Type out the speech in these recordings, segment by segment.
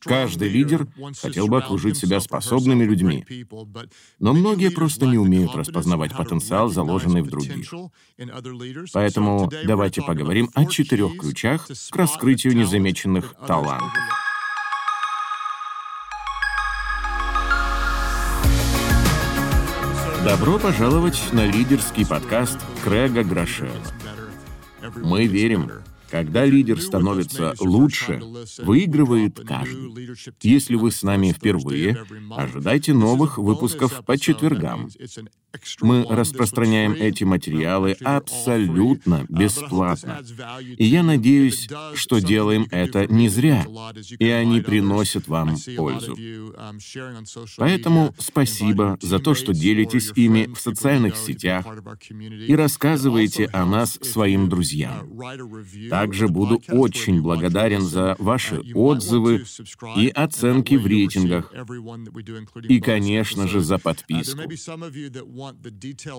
Каждый лидер хотел бы окружить себя способными людьми, но многие просто не умеют распознавать потенциал, заложенный в других. Поэтому давайте поговорим о четырех ключах к раскрытию незамеченных талантов. Добро пожаловать на лидерский подкаст Крэга Грошева. Мы верим, когда лидер становится лучше, выигрывает каждый. Если вы с нами впервые, ожидайте новых выпусков по четвергам. Мы распространяем эти материалы абсолютно бесплатно. И я надеюсь, что делаем это не зря, и они приносят вам пользу. Поэтому спасибо за то, что делитесь ими в социальных сетях и рассказываете о нас своим друзьям. Также буду очень благодарен за ваши отзывы и оценки в рейтингах. И, конечно же, за подписку.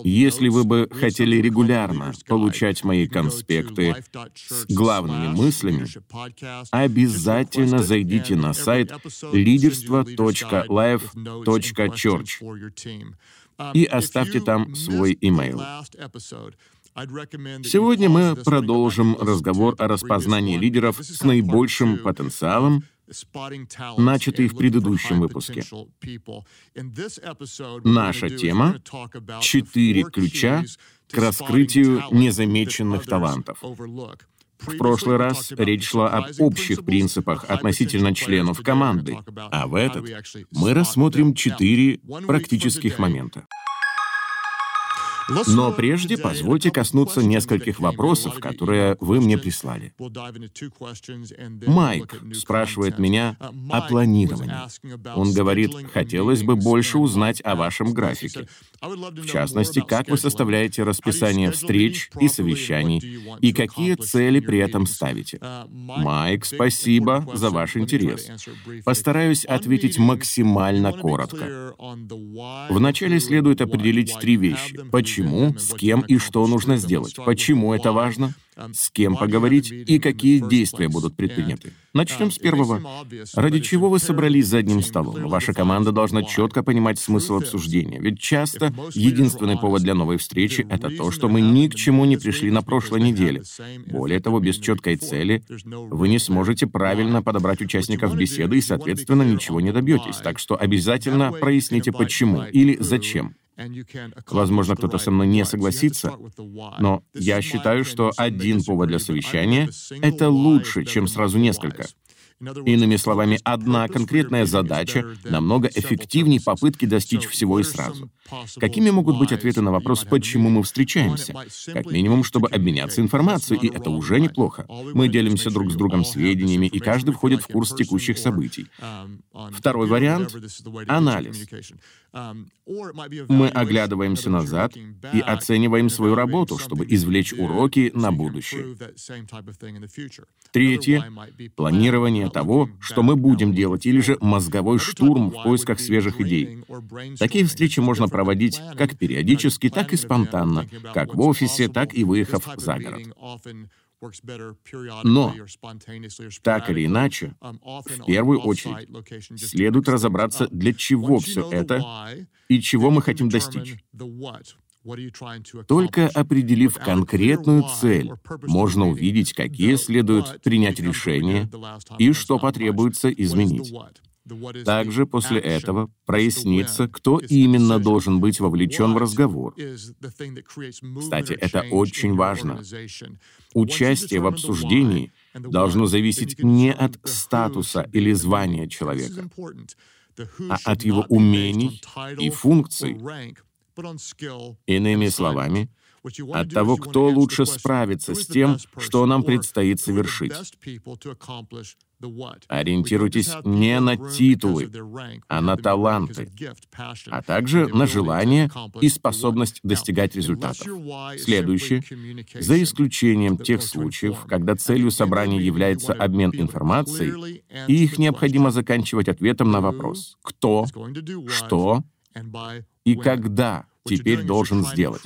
Если вы бы хотели регулярно получать мои конспекты с главными мыслями, обязательно зайдите на сайт leaderство.life.church и оставьте там свой имейл. Сегодня мы продолжим разговор о распознании лидеров с наибольшим потенциалом, начатый в предыдущем выпуске. Наша тема — четыре ключа к раскрытию незамеченных талантов. В прошлый раз речь шла об общих принципах относительно членов команды, а в этот мы рассмотрим четыре практических момента. Но прежде позвольте коснуться нескольких вопросов, которые вы мне прислали. Майк спрашивает меня о планировании. Он говорит, хотелось бы больше узнать о вашем графике. В частности, как вы составляете расписание встреч и совещаний, и какие цели при этом ставите. Майк, спасибо за ваш интерес. Постараюсь ответить максимально коротко. Вначале следует определить три вещи. Почему почему, с кем и что нужно сделать, почему это важно, с кем поговорить и какие действия будут предприняты. Начнем с первого. Ради чего вы собрались за одним столом? Ваша команда должна четко понимать смысл обсуждения, ведь часто единственный повод для новой встречи — это то, что мы ни к чему не пришли на прошлой неделе. Более того, без четкой цели вы не сможете правильно подобрать участников беседы и, соответственно, ничего не добьетесь. Так что обязательно проясните, почему или зачем. Возможно, кто-то со мной не согласится, но я считаю, что один повод для совещания — это лучше, чем сразу несколько. Иными словами, одна конкретная задача намного эффективнее попытки достичь всего и сразу. Какими могут быть ответы на вопрос, почему мы встречаемся? Как минимум, чтобы обменяться информацией, и это уже неплохо. Мы делимся друг с другом сведениями, и каждый входит в курс текущих событий. Второй вариант — анализ. Мы оглядываемся назад и оцениваем свою работу, чтобы извлечь уроки на будущее. Третье — планирование того, что мы будем делать, или же мозговой штурм в поисках свежих идей. Такие встречи можно проводить как периодически, так и спонтанно, как в офисе, так и выехав за город. Но, так или иначе, в первую очередь, следует разобраться, для чего все это и чего мы хотим достичь. Только определив конкретную цель, можно увидеть, какие следует принять решения и что потребуется изменить. Также после этого прояснится, кто именно должен быть вовлечен в разговор. Кстати, это очень важно. Участие в обсуждении должно зависеть не от статуса или звания человека, а от его умений и функций. Иными словами, от того, кто лучше справится с тем, что нам предстоит совершить. Ориентируйтесь не на титулы, а на таланты, а также на желание и способность достигать результатов. Следующее. За исключением тех случаев, когда целью собрания является обмен информацией, и их необходимо заканчивать ответом на вопрос «кто?», «что?» и «когда?», теперь должен сделать,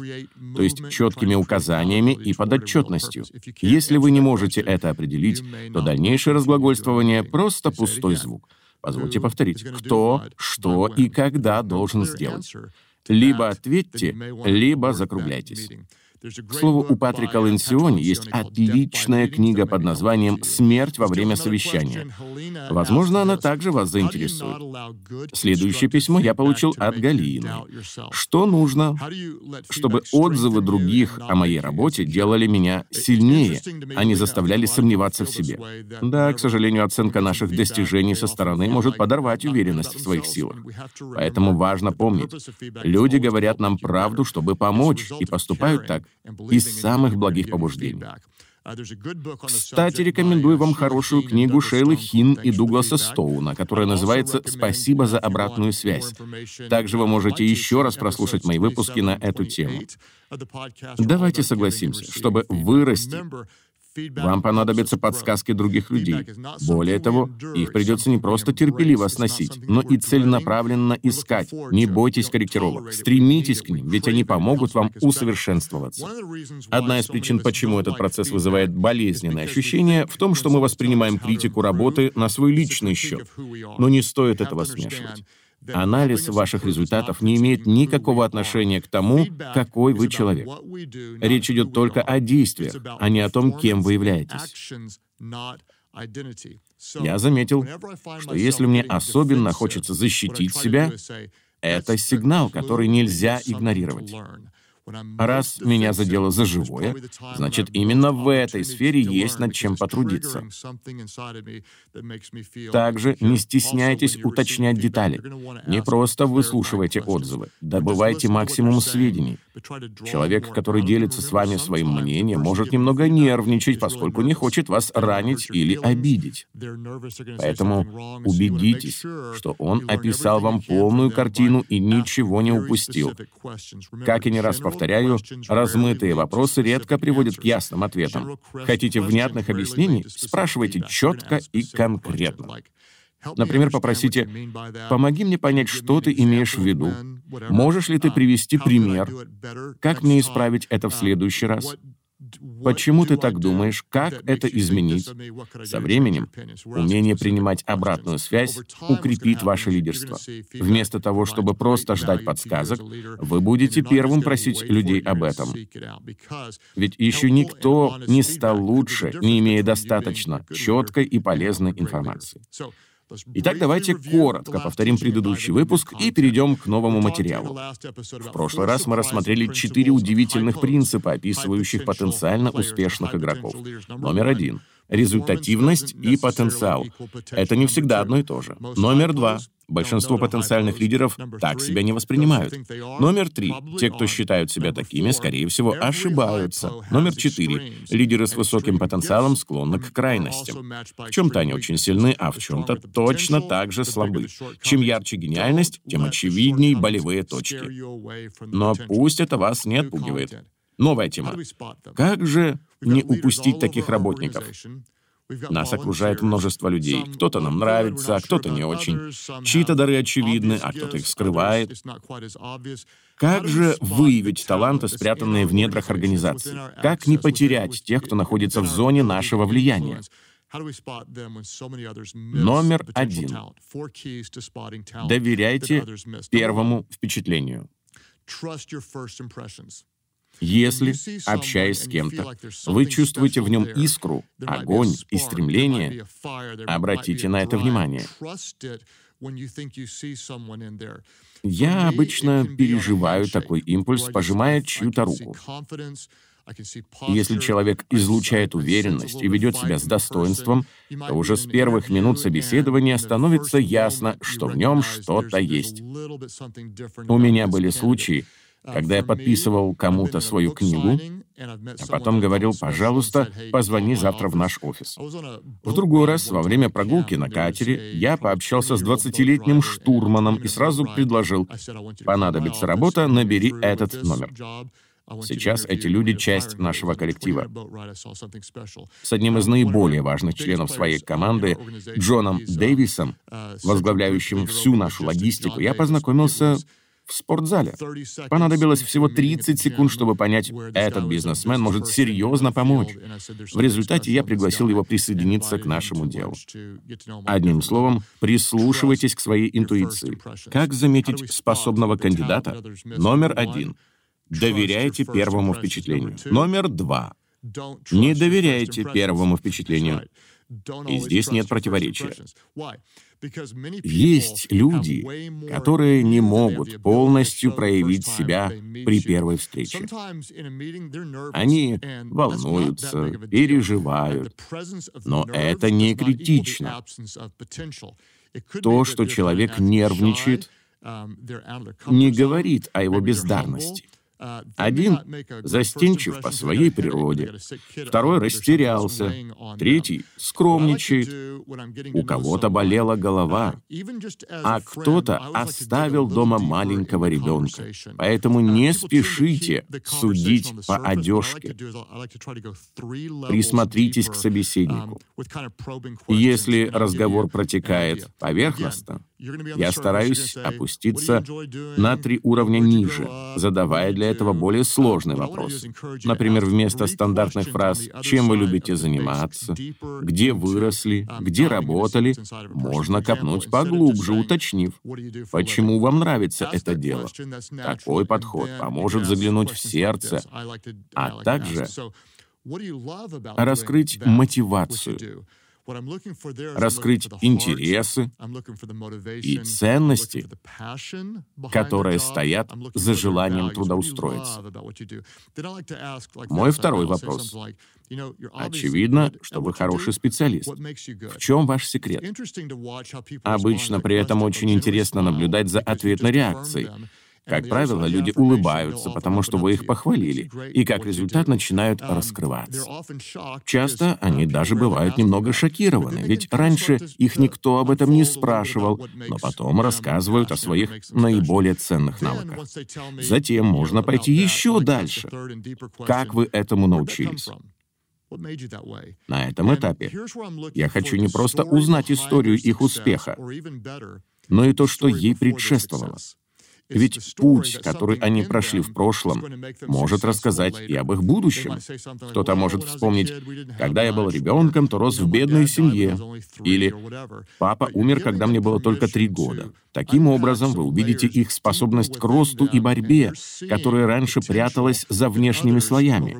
то есть четкими указаниями и подотчетностью. Если вы не можете это определить, то дальнейшее разглагольствование — просто пустой звук. Позвольте повторить. Кто, что и когда должен сделать. Либо ответьте, либо закругляйтесь. К слову, у Патрика Ленсиони есть отличная книга под названием «Смерть во время совещания». Возможно, она также вас заинтересует. Следующее письмо я получил от Галины. Что нужно, чтобы отзывы других о моей работе делали меня сильнее, а не заставляли сомневаться в себе? Да, к сожалению, оценка наших достижений со стороны может подорвать уверенность в своих силах. Поэтому важно помнить, люди говорят нам правду, чтобы помочь, и поступают так, из самых благих побуждений. Кстати, рекомендую вам хорошую книгу Шейлы Хин и Дугласа Стоуна, которая называется «Спасибо за обратную связь». Также вы можете еще раз прослушать мои выпуски на эту тему. Давайте согласимся, чтобы вырасти, вам понадобятся подсказки других людей. Более того, их придется не просто терпеливо сносить, но и целенаправленно искать. Не бойтесь корректировок, стремитесь к ним, ведь они помогут вам усовершенствоваться. Одна из причин, почему этот процесс вызывает болезненные ощущения, в том, что мы воспринимаем критику работы на свой личный счет. Но не стоит этого смешивать. Анализ ваших результатов не имеет никакого отношения к тому, какой вы человек. Речь идет только о действиях, а не о том, кем вы являетесь. Я заметил, что если мне особенно хочется защитить себя, это сигнал, который нельзя игнорировать. Раз меня задело за живое, значит, именно в этой сфере есть над чем потрудиться. Также не стесняйтесь уточнять детали. Не просто выслушивайте отзывы, добывайте максимум сведений. Человек, который делится с вами своим мнением, может немного нервничать, поскольку не хочет вас ранить или обидеть. Поэтому убедитесь, что он описал вам полную картину и ничего не упустил. Как и не раз повторяю, размытые вопросы редко приводят к ясным ответам. Хотите внятных объяснений? Спрашивайте четко и конкретно. Например, попросите «Помоги мне понять, что ты имеешь в виду. Можешь ли ты привести пример? Как мне исправить это в следующий раз?» Почему ты так думаешь? Как это изменить? Со временем умение принимать обратную связь укрепит ваше лидерство. Вместо того, чтобы просто ждать подсказок, вы будете первым просить людей об этом. Ведь еще никто не стал лучше, не имея достаточно четкой и полезной информации. Итак, давайте коротко повторим предыдущий выпуск и перейдем к новому материалу. В прошлый раз мы рассмотрели четыре удивительных принципа, описывающих потенциально успешных игроков. Номер один — результативность и потенциал. Это не всегда одно и то же. Номер два. Большинство потенциальных лидеров так себя не воспринимают. Номер три. Те, кто считают себя такими, скорее всего, ошибаются. Номер четыре. Лидеры с высоким потенциалом склонны к крайностям. В чем-то они очень сильны, а в чем-то точно так же слабы. Чем ярче гениальность, тем очевиднее болевые точки. Но пусть это вас не отпугивает. Новая тема. Как же не упустить таких работников? Нас окружает множество людей. Кто-то нам нравится, а кто-то не очень. Чьи-то дары очевидны, а кто-то их скрывает. Как же выявить таланты, спрятанные в недрах организации? Как не потерять тех, кто находится в зоне нашего влияния? Номер один. Доверяйте первому впечатлению. Если, общаясь с кем-то, вы чувствуете в нем искру, огонь и стремление, обратите на это внимание. Я обычно переживаю такой импульс, пожимая чью-то руку. Если человек излучает уверенность и ведет себя с достоинством, то уже с первых минут собеседования становится ясно, что в нем что-то есть. У меня были случаи, когда я подписывал кому-то свою книгу, а потом говорил, пожалуйста, позвони завтра в наш офис. В другой раз, во время прогулки на катере, я пообщался с 20-летним штурманом и сразу предложил, понадобится работа, набери этот номер. Сейчас эти люди — часть нашего коллектива. С одним из наиболее важных членов своей команды, Джоном Дэвисом, возглавляющим всю нашу логистику, я познакомился в спортзале. Понадобилось всего 30 секунд, чтобы понять, этот бизнесмен может серьезно помочь. В результате я пригласил его присоединиться к нашему делу. Одним словом, прислушивайтесь к своей интуиции. Как заметить способного кандидата? Номер один. Доверяйте первому впечатлению. Номер два. Не доверяйте первому впечатлению. И здесь нет противоречия. Есть люди, которые не могут полностью проявить себя при первой встрече. Они волнуются, переживают, но это не критично. То, что человек нервничает, не говорит о его бездарности. Один застенчив по своей природе, второй растерялся, третий скромничает, у кого-то болела голова, а кто-то оставил дома маленького ребенка. Поэтому не спешите судить по одежке. Присмотритесь к собеседнику. Если разговор протекает поверхностно, я стараюсь опуститься на три уровня ниже, задавая для этого более сложный вопрос. Например, вместо стандартных фраз «Чем вы любите заниматься?», «Где выросли?», «Где работали?», можно копнуть поглубже, уточнив, почему вам нравится это дело. Такой подход поможет заглянуть в сердце, а также раскрыть мотивацию раскрыть интересы и ценности, которые стоят за желанием трудоустроиться. Мой второй вопрос. Очевидно, что вы хороший специалист. В чем ваш секрет? Обычно при этом очень интересно наблюдать за ответной реакцией. Как правило, люди улыбаются, потому что вы их похвалили, и как результат начинают раскрываться. Часто они даже бывают немного шокированы, ведь раньше их никто об этом не спрашивал, но потом рассказывают о своих наиболее ценных навыках. Затем можно пойти еще дальше. Как вы этому научились? На этом этапе я хочу не просто узнать историю их успеха, но и то, что ей предшествовало. Ведь путь, который они прошли в прошлом, может рассказать и об их будущем. Кто-то может вспомнить, когда я был ребенком, то рос в бедной семье. Или папа умер, когда мне было только три года. Таким образом, вы увидите их способность к росту и борьбе, которая раньше пряталась за внешними слоями.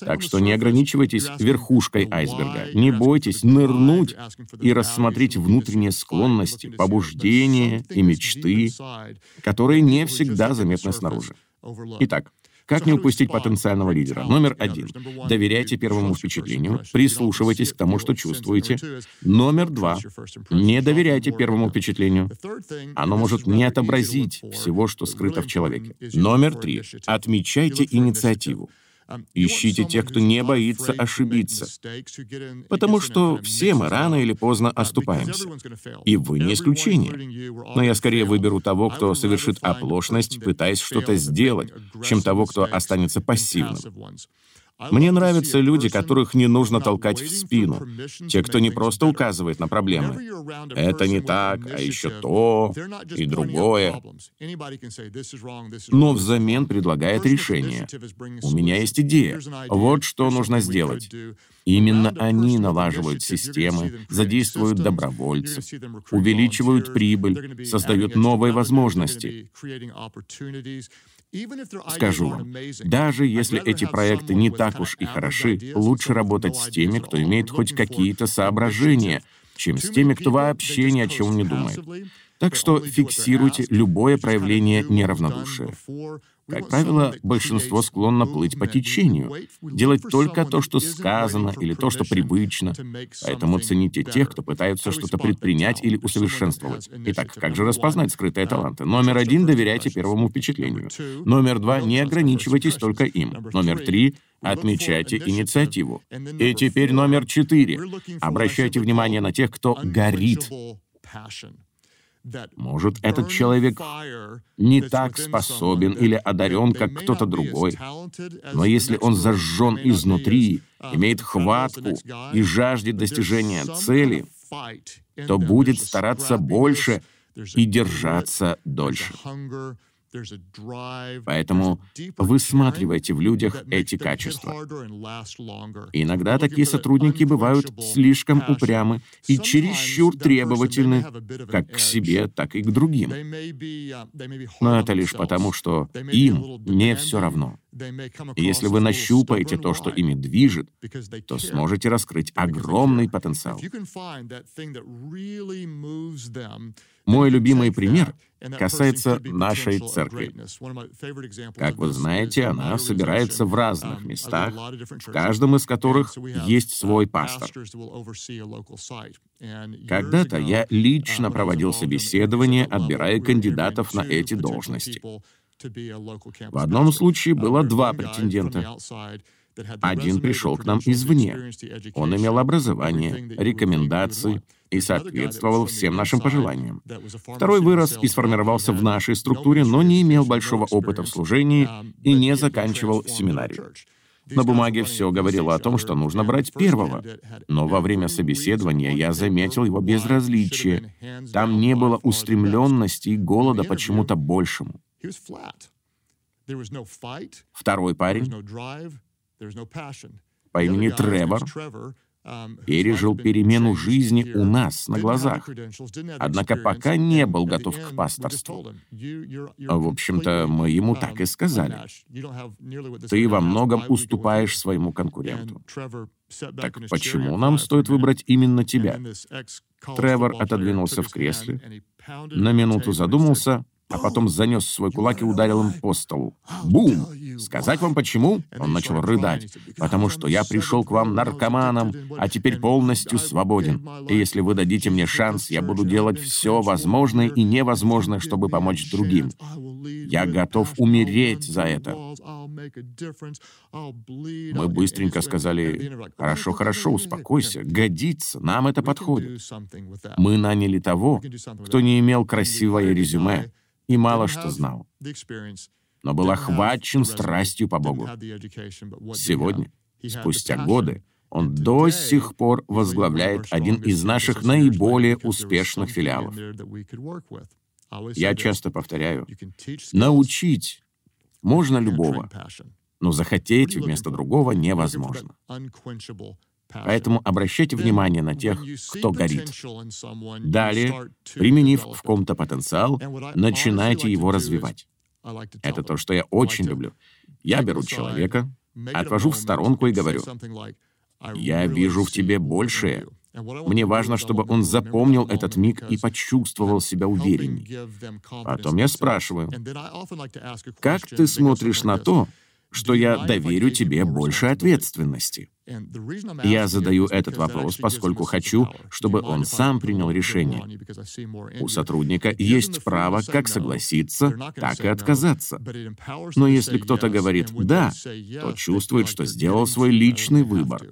Так что не ограничивайтесь верхушкой айсберга. Не бойтесь нырнуть и рассмотреть внутренние склонности, побуждения и мечты, которые не всегда заметны снаружи. Итак, как не упустить потенциального лидера? Номер один. Доверяйте первому впечатлению, прислушивайтесь к тому, что чувствуете. Номер два. Не доверяйте первому впечатлению. Оно может не отобразить всего, что скрыто в человеке. Номер три. Отмечайте инициативу. Ищите тех, кто не боится ошибиться. Потому что все мы рано или поздно оступаемся. И вы не исключение. Но я скорее выберу того, кто совершит оплошность, пытаясь что-то сделать, чем того, кто останется пассивным. Мне нравятся люди, которых не нужно толкать в спину. Те, кто не просто указывает на проблемы. Это не так, а еще то и другое. Но взамен предлагает решение. У меня есть идея. Вот что нужно сделать. Именно они налаживают системы, задействуют добровольцев, увеличивают прибыль, создают новые возможности. Скажу вам, даже если эти проекты не так уж и хороши, лучше работать с теми, кто имеет хоть какие-то соображения, чем с теми, кто вообще ни о чем не думает. Так что фиксируйте любое проявление неравнодушия. Как правило, большинство склонно плыть по течению, делать только то, что сказано, или то, что привычно. Поэтому цените тех, кто пытается что-то предпринять или усовершенствовать. Итак, как же распознать скрытые таланты? Номер один — доверяйте первому впечатлению. Номер два — не ограничивайтесь только им. Номер три — отмечайте инициативу. И теперь номер четыре. Обращайте внимание на тех, кто горит. Может, этот человек не так способен или одарен, как кто-то другой. Но если он зажжен изнутри, имеет хватку и жаждет достижения цели, то будет стараться больше и держаться дольше. Поэтому высматривайте в людях эти качества. Иногда такие сотрудники бывают слишком упрямы и чересчур требовательны как к себе, так и к другим. Но это лишь потому, что им не все равно. И если вы нащупаете то, что ими движет, то сможете раскрыть огромный потенциал. Мой любимый пример касается нашей церкви. Как вы знаете, она собирается в разных местах, в каждом из которых есть свой пастор. Когда-то я лично проводил собеседование, отбирая кандидатов на эти должности. В одном случае было два претендента. Один пришел к нам извне. Он имел образование, рекомендации и соответствовал всем нашим пожеланиям. Второй вырос и сформировался в нашей структуре, но не имел большого опыта в служении и не заканчивал семинарию. На бумаге все говорило о том, что нужно брать первого. Но во время собеседования я заметил его безразличие. Там не было устремленности и голода почему-то большему. Второй парень. по имени Тревор пережил перемену жизни у нас на глазах, однако пока не был готов к пасторству. В общем-то, мы ему так и сказали. Ты во многом уступаешь своему конкуренту. Так почему нам стоит выбрать именно тебя? Тревор отодвинулся в кресле, на минуту задумался — а потом занес свой кулак и ударил им по столу. Бум! Сказать вам почему? Он начал рыдать. Потому что я пришел к вам наркоманом, а теперь полностью свободен. И если вы дадите мне шанс, я буду делать все возможное и невозможное, чтобы помочь другим. Я готов умереть за это. Мы быстренько сказали, хорошо, хорошо, успокойся, годится, нам это подходит. Мы наняли того, кто не имел красивое резюме, и мало что знал, но был охвачен страстью по Богу. Сегодня, спустя годы, он до сих пор возглавляет один из наших наиболее успешных филиалов. Я часто повторяю, научить можно любого, но захотеть вместо другого невозможно. Поэтому обращайте внимание на тех, кто горит. Далее, применив в ком-то потенциал, начинайте его развивать. Это то, что я очень люблю. Я беру человека, отвожу в сторонку и говорю, «Я вижу в тебе большее». Мне важно, чтобы он запомнил этот миг и почувствовал себя уверенней. Потом я спрашиваю, «Как ты смотришь на то, что я доверю тебе больше ответственности?» Я задаю этот вопрос, поскольку хочу, чтобы он сам принял решение. У сотрудника есть право как согласиться, так и отказаться. Но если кто-то говорит «да», то чувствует, что сделал свой личный выбор.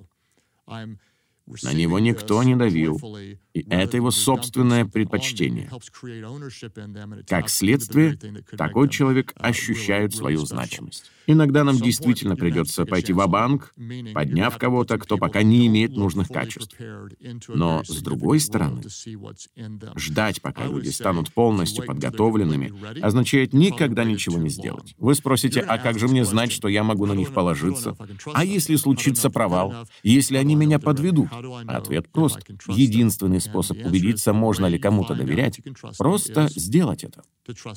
На него никто не давил, и это его собственное предпочтение. Как следствие, такой человек ощущает свою значимость. Иногда нам действительно придется пойти в банк подняв кого-то, кто пока не имеет нужных качеств. Но, с другой стороны, ждать, пока люди станут полностью подготовленными, означает никогда ничего не сделать. Вы спросите, а как же мне знать, что я могу на них положиться? А если случится провал? Если они меня подведут? Ответ прост. Единственный способ убедиться, можно ли кому-то доверять, просто сделать это.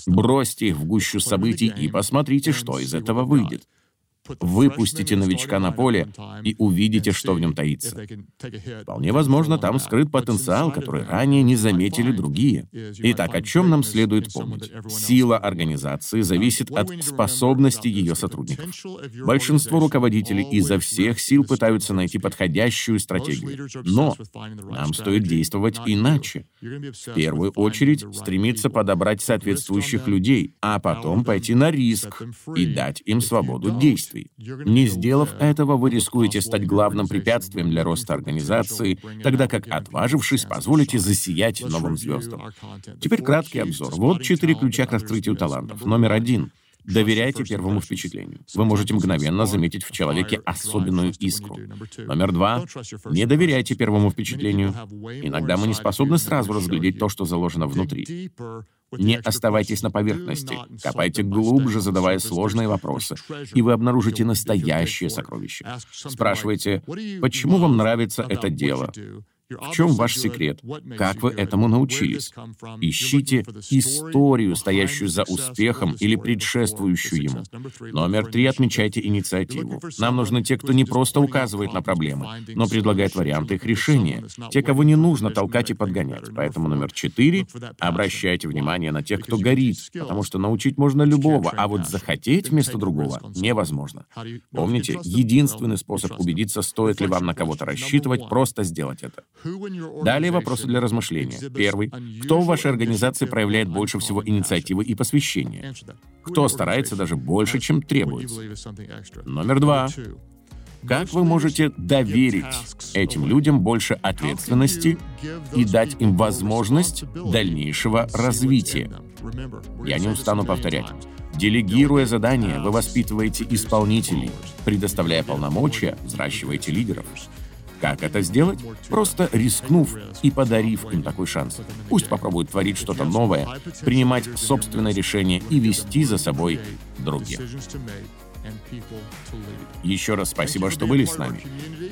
Бросьте их в гущу событий и посмотрите, что из этого выйдет. Выпустите новичка на поле и увидите, что в нем таится. Вполне возможно, там скрыт потенциал, который ранее не заметили другие. Итак, о чем нам следует помнить? Сила организации зависит от способности ее сотрудников. Большинство руководителей изо всех сил пытаются найти подходящую стратегию. Но нам стоит действовать иначе. В первую очередь стремиться подобрать соответствующих людей, а потом пойти на риск и дать им свободу действий. Не сделав этого, вы рискуете стать главным препятствием для роста организации, тогда как, отважившись, позволите засиять новым звездам. Теперь краткий обзор. Вот четыре ключа к раскрытию талантов. Номер один — Доверяйте первому впечатлению. Вы можете мгновенно заметить в человеке особенную искру. Номер два. Не доверяйте первому впечатлению. Иногда мы не способны сразу разглядеть то, что заложено внутри. Не оставайтесь на поверхности, копайте глубже, задавая сложные вопросы, и вы обнаружите настоящее сокровище. Спрашивайте, почему вам нравится это дело? В чем ваш секрет? Как вы этому научились? Ищите историю, стоящую за успехом или предшествующую ему. Номер три. Отмечайте инициативу. Нам нужны те, кто не просто указывает на проблемы, но предлагает варианты их решения. Те, кого не нужно толкать и подгонять. Поэтому номер четыре. Обращайте внимание на тех, кто горит, потому что научить можно любого, а вот захотеть вместо другого невозможно. Помните, единственный способ убедиться, стоит ли вам на кого-то рассчитывать, просто сделать это. Далее вопросы для размышления. Первый. Кто в вашей организации проявляет больше всего инициативы и посвящения? Кто старается даже больше, чем требуется? Номер два. Как вы можете доверить этим людям больше ответственности и дать им возможность дальнейшего развития? Я не устану повторять. Делегируя задания, вы воспитываете исполнителей, предоставляя полномочия, взращиваете лидеров. Как это сделать? Просто рискнув и подарив им такой шанс. Пусть попробуют творить что-то новое, принимать собственные решения и вести за собой других. Еще раз спасибо, что были с нами.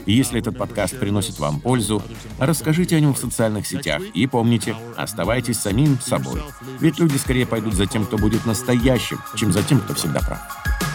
Если этот подкаст приносит вам пользу, расскажите о нем в социальных сетях. И помните, оставайтесь самим собой. Ведь люди скорее пойдут за тем, кто будет настоящим, чем за тем, кто всегда прав.